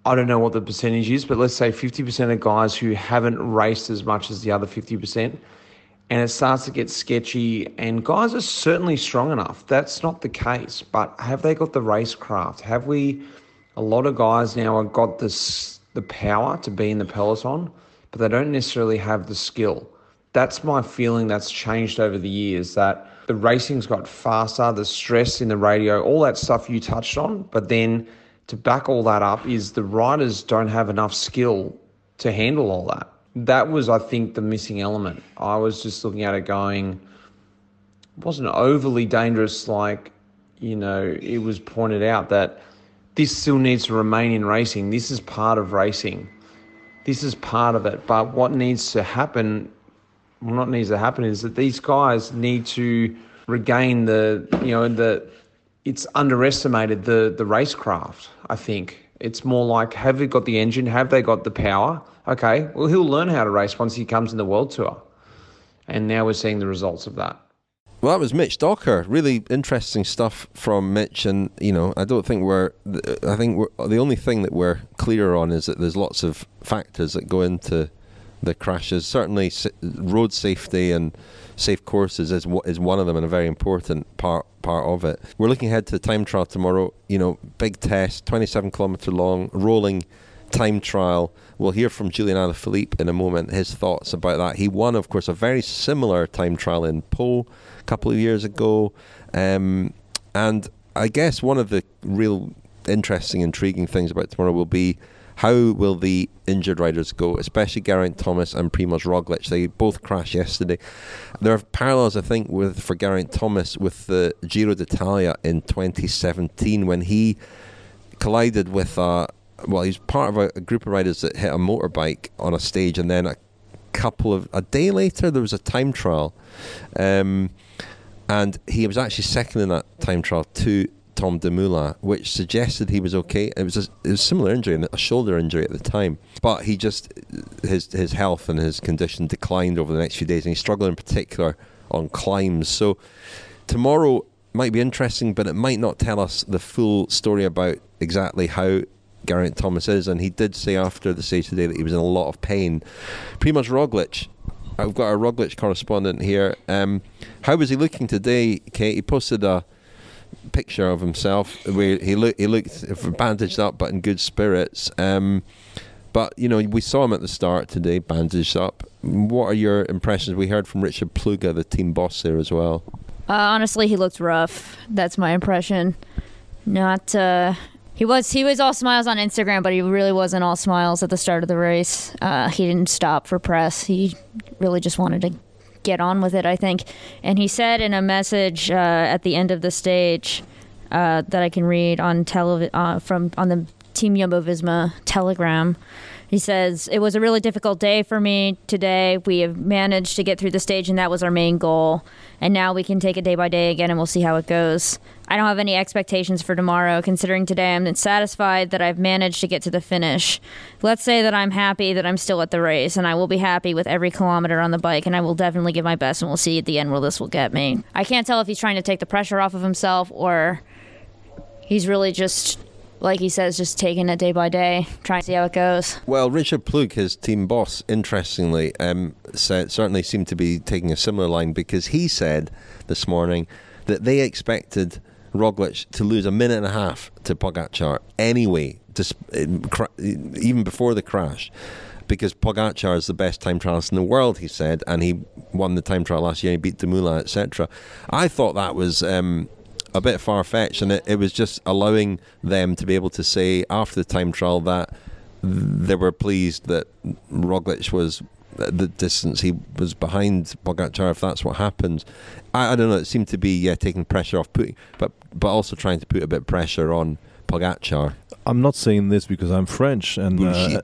I don't know what the percentage is, but let's say 50% of guys who haven't raced as much as the other 50%, and it starts to get sketchy, and guys are certainly strong enough. That's not the case, but have they got the racecraft? Have we, a lot of guys now have got this the power to be in the peloton, but they don't necessarily have the skill. That's my feeling that's changed over the years that the racing's got faster, the stress in the radio, all that stuff you touched on, but then to back all that up is the riders don't have enough skill to handle all that. That was, I think, the missing element. I was just looking at it going, it wasn't overly dangerous like, you know, it was pointed out that this still needs to remain in racing. This is part of racing. This is part of it. But what needs to happen, well, what needs to happen is that these guys need to regain the, you know, the, it's underestimated the, the racecraft, I think. It's more like, have they got the engine? Have they got the power? Okay, well, he'll learn how to race once he comes in the world tour. And now we're seeing the results of that. Well, that was Mitch Docker. Really interesting stuff from Mitch, and you know, I don't think we're. I think we're, the only thing that we're clear on is that there's lots of factors that go into the crashes. Certainly, road safety and safe courses is is one of them, and a very important part part of it. We're looking ahead to the time trial tomorrow. You know, big test, 27 kilometer long, rolling time trial. We'll hear from Julian Alaphilippe in a moment, his thoughts about that. He won, of course, a very similar time trial in a couple of years ago. Um, and I guess one of the real interesting, intriguing things about tomorrow will be how will the injured riders go, especially Geraint Thomas and Primoz Roglic? They both crashed yesterday. There are parallels, I think, with for Geraint Thomas with the Giro d'Italia in 2017 when he collided with a well, he's part of a, a, group of riders that hit a motorbike on a stage, and then a couple of a day later there was a time trial, um, and he was actually second in that time trial to Tom Dumoulin, which suggested he was okay. It was a, it was a similar injury, a shoulder injury at the time, but he just his his health and his condition declined over the next few days, and he struggled in particular on climbs. So tomorrow might be interesting, but it might not tell us the full story about exactly how Geraint Thomas is. And he did say after the stage today that he was in a lot of pain. Primoz Roglic. I've got a Roglic correspondent here. Um, how was he looking today, Kate? He posted a picture of himself where he looked he looked bandaged up but in good spirits. Um, but you know, we saw him at the start today, bandaged up. What are your impressions? We heard from Richard Plugge, the team boss there as well. Uh, honestly, he looked rough. That's my impression. Not. Uh, he was he was all smiles on Instagram, but he really wasn't all smiles at the start of the race. Uh, he didn't stop for press. He really just wanted to get on with it, I think. And he said in a message uh, at the end of the stage uh, that I can read on television uh, from on the Team Jumbo Visma Telegram. He says, It was a really difficult day for me today. We have managed to get through the stage, and that was our main goal. And now we can take it day by day again, and we'll see how it goes. I don't have any expectations for tomorrow, considering today I'm satisfied that I've managed to get to the finish. Let's say that I'm happy that I'm still at the race, and I will be happy with every kilometer on the bike, and I will definitely give my best, and we'll see at the end where this will get me. I can't tell if he's trying to take the pressure off of himself or he's really just like he says, just taking it day by day, trying to see how it goes. Well, Richard Plugge, his team boss, interestingly, um, certainly seemed to be taking a similar line because he said this morning that they expected Roglic to lose a minute and a half to Pogacar anyway, even before the crash. Because Pogacar is the best time trialist in the world, he said, and he won the time trial last year. He beat Dumoulin, etc. I thought that was um, a bit far fetched, and it, it was just allowing them to be able to say after the time trial that they were pleased that Roglic was the distance he was behind Pogacar. If that's what happened, I, I don't know. It seemed to be yeah taking pressure off, putting but but also trying to put a bit of pressure on Pogacar. I'm not saying this because I'm French and uh,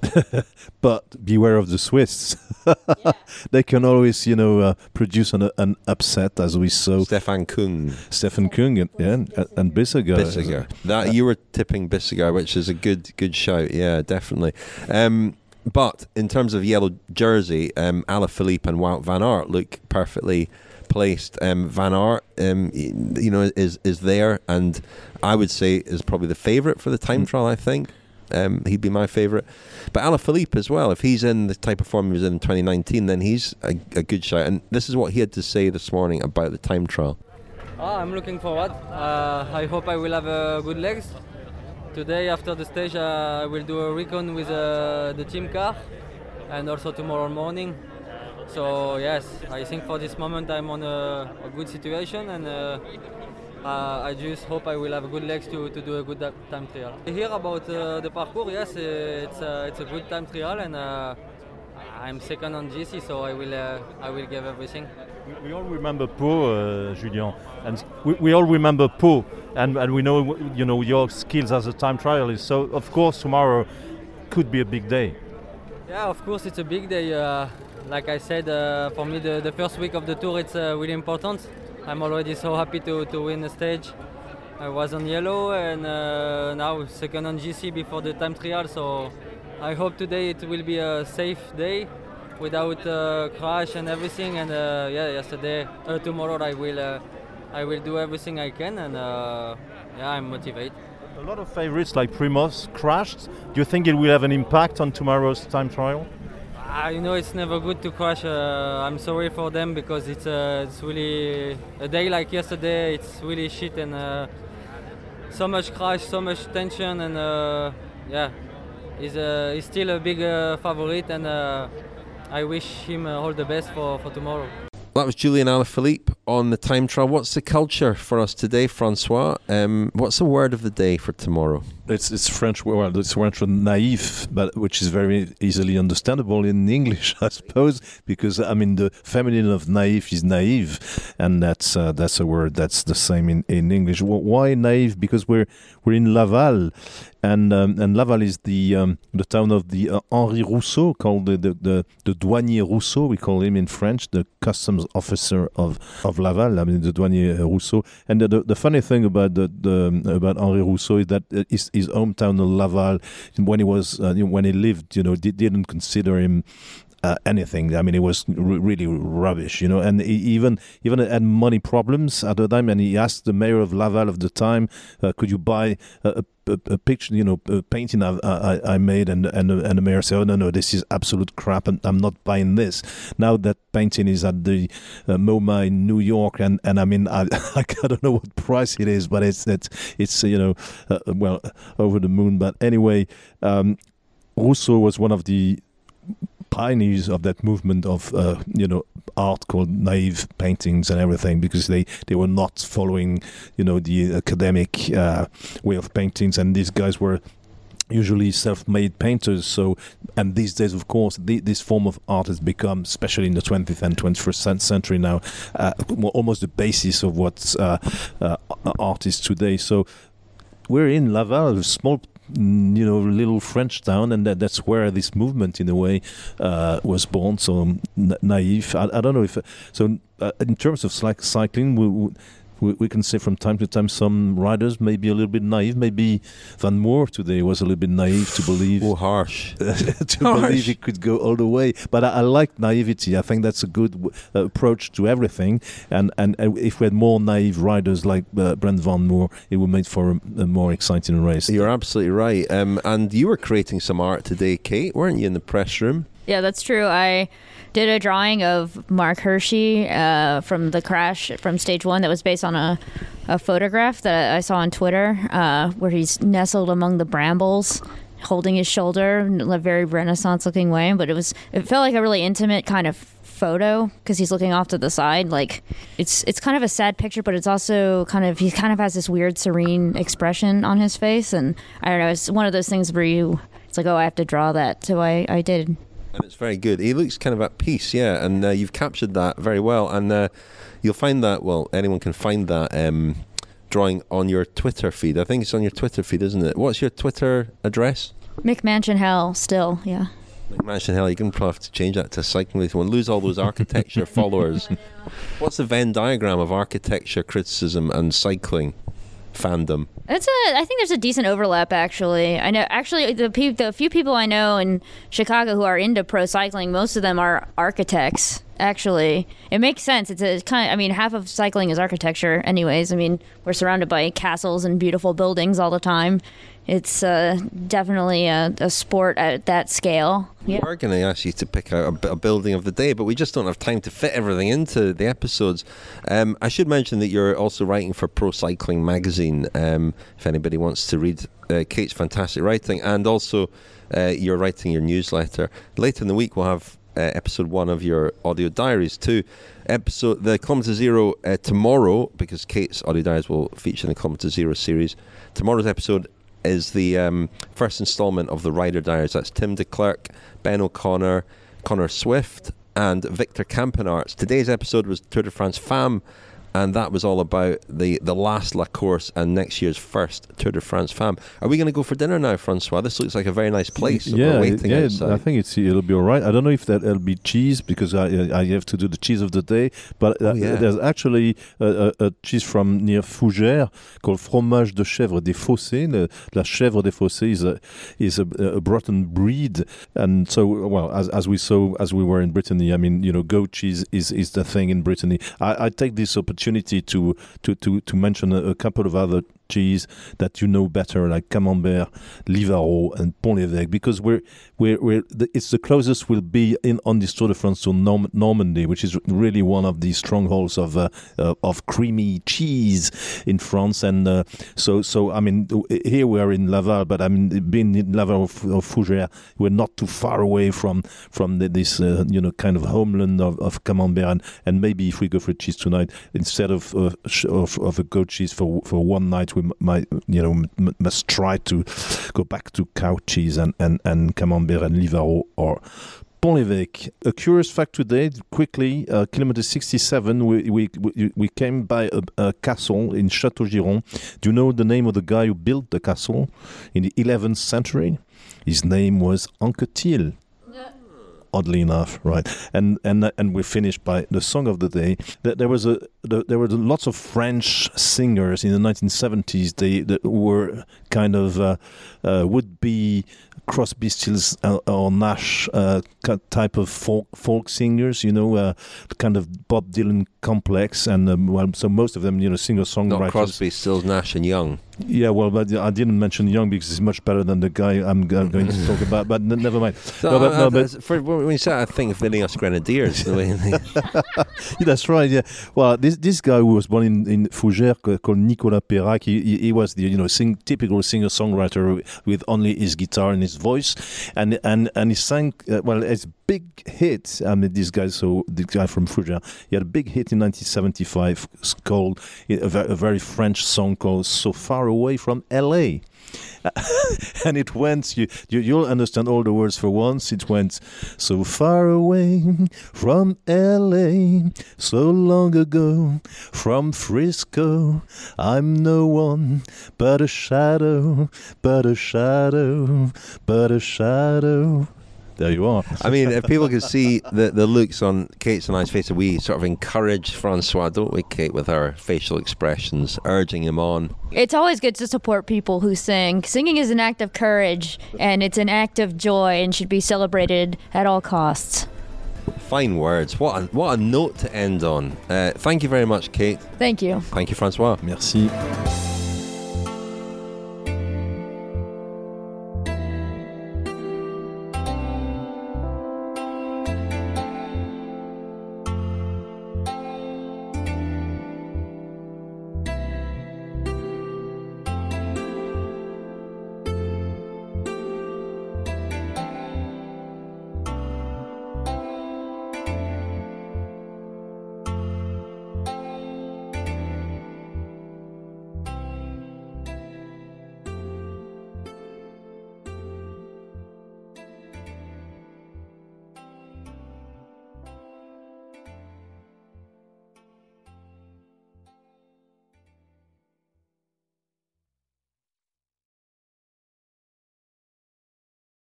but beware of the Swiss. yeah. They can always, you know, uh, produce an, an upset, as we saw. Stefan Kung. Stefan Kung and, yeah, and, and Bissegger. Bissegger. That, you were tipping Bissegger, which is a good good shout. Yeah, definitely. Um, but in terms of yellow jersey, um, Alaphilippe and Wout van Aert look perfectly placed. Um, van Aert, um, you know, is is there, and I would say is probably the favourite for the time mm. trial. I think um, he'd be my favourite. But Alaphilippe as well, if he's in the type of form he was in 2019, then he's a, a good shot. And this is what he had to say this morning about the time trial. Oh, I'm looking forward. Uh, I hope I will have uh, good legs. Today, after the stage, uh, I will do a recon with uh, the team car and also tomorrow morning. So, yes, I think for this moment I'm on a, a good situation and uh, uh, I just hope I will have good legs to, to do a good time trial. Here about uh, the parcours, yes, it's, uh, it's a good time trial and uh, I'm second on GC, so I will uh, I will give everything. We, we all remember uh, Julien, and we, we all remember Pau, and, and we know you know your skills as a time trialist. So of course tomorrow could be a big day. Yeah, of course it's a big day. like I said, for me the, the first week of the tour it's really important. I'm already so happy to, to win the stage. I was on yellow and uh, now second on GC before the time trial. So I hope today it will be a safe day without uh, crash and everything. And uh, yeah, yesterday, uh, tomorrow I will uh, I will do everything I can and uh, yeah, I'm motivated. A lot of favorites like Primoz crashed. Do you think it will have an impact on tomorrow's time trial? Uh, you know, it's never good to crash. Uh, I'm sorry for them because it's uh, it's really a day like yesterday. It's really shit and uh, so much crash, so much tension, and uh, yeah, he's uh, he's still a big favorite, and I wish him all the best for, for tomorrow. That was Julian Alaphilippe on the time trial. What's the culture for us today, Francois? Um, what's the word of the day for tomorrow? It's it's French. Well, it's French naive, but which is very easily understandable in English, I suppose, because I mean the feminine of naive is naive, and that's uh, that's a word that's the same in, in English. Why naive? Because we're we're in Laval, and um, and Laval is the um, the town of the uh, Henri Rousseau, called the, the, the the douanier Rousseau. We call him in French the customs officer of, of Laval. I mean the douanier Rousseau. And the, the, the funny thing about the, the about Henri Rousseau is that his, his hometown of Laval, when he was uh, when he lived, you know, didn't consider him uh, anything. I mean, it was r- really rubbish, you know. And he even even had money problems at the time. And he asked the mayor of Laval of the time, uh, "Could you buy a, a, a, picture, you know, a painting I, I, I made?" And and and the mayor said, "Oh no, no, this is absolute crap, and I'm not buying this." Now that painting is at the uh, MoMA in New York, and and I mean, I I don't know what price it is, but it's it's it's you know, uh, well over the moon. But anyway. Um, Rousseau was one of the pioneers of that movement of uh, you know art called naive paintings and everything because they they were not following you know the academic uh, way of paintings. And these guys were usually self-made painters. So and these days of course the, this form of art has become especially in the 20th and 21st century now uh, almost the basis of what uh, uh, art is today. So we're in Laval, a small you know little French town, and that, that's where this movement, in a way, uh, was born. So naive. I, I, don't know if so. Uh, in terms of like cycling, we, we, we, we, can say from time to time some riders may be a little bit naive. Maybe Van Moer today was a little bit naive to believe. oh, harsh. to harsh. believe he could go all the way. But I, I like naivety. I think that's a good uh, approach to everything. And, and if we had more naive riders like uh, Brent Van Moer, it would make for a, a more exciting race. You're absolutely right. Um, and you were creating some art today, Kate, weren't you, in the press room? Yeah, that's true. I did a drawing of Marc Hirschi uh, from the crash from stage one that was based on a, a photograph that I saw on Twitter uh, where he's nestled among the brambles holding his shoulder in a very renaissance looking way. But it was it felt like a really intimate kind of photo because he's looking off to the side. Like it's it's kind of a sad picture but it's also kind of he kind of has this weird serene expression on his face. And i don't know it's one of those things where you it's like oh i have to draw that. So i i did it's very good. He looks kind of at peace, yeah, and uh, you've captured that very well. And uh, you'll find that, well, anyone can find that um, drawing on your Twitter feed. I think it's on your Twitter feed, isn't it? What's your Twitter address? McMansion Hell, still, yeah. McMansion Hell, you can probably have to change that to Cycling with One. Lose all those architecture followers. What's the Venn diagram of architecture criticism and cycling? Fandom. It's a. I think there's a decent overlap actually. I know actually the pe- the few people I know in Chicago who are into pro cycling, most of them are architects. Actually, it makes sense. It's a kind. Of, I mean, half of cycling is architecture, anyways. I mean, we're surrounded by castles and beautiful buildings all the time it's uh, definitely a, a, sport at that scale. Yeah. We are going to ask you to pick out a, a, building of the day, but we just don't have time to fit everything into the episodes. Um, I should mention that you're also writing for Pro Cycling Magazine, um, if anybody wants to read uh, Kate's fantastic writing, and also uh, you're writing your newsletter. Later in the week, we'll have uh, episode one of your audio diaries too. Episode the Kilometer Zero uh, tomorrow because Kate's audio diaries will feature in the Kilometer Zero series. Tomorrow's episode is the um, first instalment of the Rider Diaries. That's Tim de Ben O'Connor, Connor Swift, and Victor Campenaerts. Today's episode was Tour de France Femme and that was all about the, the last La Course and next year's first Tour de France Femme. Are we going to go for dinner now, Francois? This looks like a very nice place. Yeah, yeah. Outside. I think it's it'll be all right. I don't know if that it'll be cheese because I I have to do the cheese of the day, but uh, oh, yeah. there's actually a, a, a, cheese from near Fougères called Fromage de Chèvre des Fossés. The, la Chèvre des Fossés is a is a, a Breton breed, and so well as as we saw as we were in Brittany. I mean, you know, goat cheese is is the thing in Brittany. I, I take this opportunity opportunity to to to, to mention a, a couple of other cheese that you know better, like Camembert, Livarot, and Pont l'Evêque, because we're we're, we're the, it's the closest we'll be in on this Tour de France to Norm- Normandy, which is really one of the strongholds of uh, uh, of creamy cheese in France. And uh, so so I mean here we are in Laval, but I mean being in Laval of, of Fougères, we're not too far away from from the, this uh, you know kind of homeland of, of Camembert. And, and maybe if we go for cheese tonight, instead of uh, of, of a goat cheese for for one night, we might you know m- must try to go back to cow cheese and and and Camembert and Livarot or l'Evêque. A curious fact today, quickly, uh, kilometer 67, we, we, we, we came by a, a castle in Chateau Giron. Do you know the name of the guy who built the castle in the 11th century? His name was Anquetil. Oddly enough, right, and and and we finished by the song of the day. That there was a there were lots of French singers in the 1970s. They that were kind of uh, uh, would be Crosby, Stills uh, or Nash uh, type of folk folk singers. You know, uh, kind of Bob Dylan complex, and um, well, so most of them, you know, singer songwriters. Not Crosby, Stills, Nash, and Young. Yeah, well, but I didn't mention Young because he's much better than the guy I'm g- going to talk about. But n- never mind. So, no, but, no, but for, when you said, I think of Vilnius Grenadiers. the way Yeah, that's right. Yeah. Well, this this guy who was born in in Fougères called Nicolas Peyrac. He, he, he was the you know sing, typical singer songwriter with only his guitar and his voice, and and and he sang uh, well his big hit. I mean, this guy so the guy from Fougères. He had a big hit in 1975 called a very French song called "So Far Away from L.A." and it went you, you you'll understand all the words for once it went so far away from LA so long ago from Frisco. I'm no one but a shadow but a shadow but a shadow there you are I mean, if people could see the, the looks on Kate's and I's face, we sort of encourage Francois, don't we, Kate, with our facial expressions, urging him on. It's always good to support people who sing. Singing is an act of courage and it's an act of joy and should be celebrated at all costs. Fine words. What a, what a note to end on. Uh, thank you very much, Kate. Thank you. Thank you, Francois. Merci.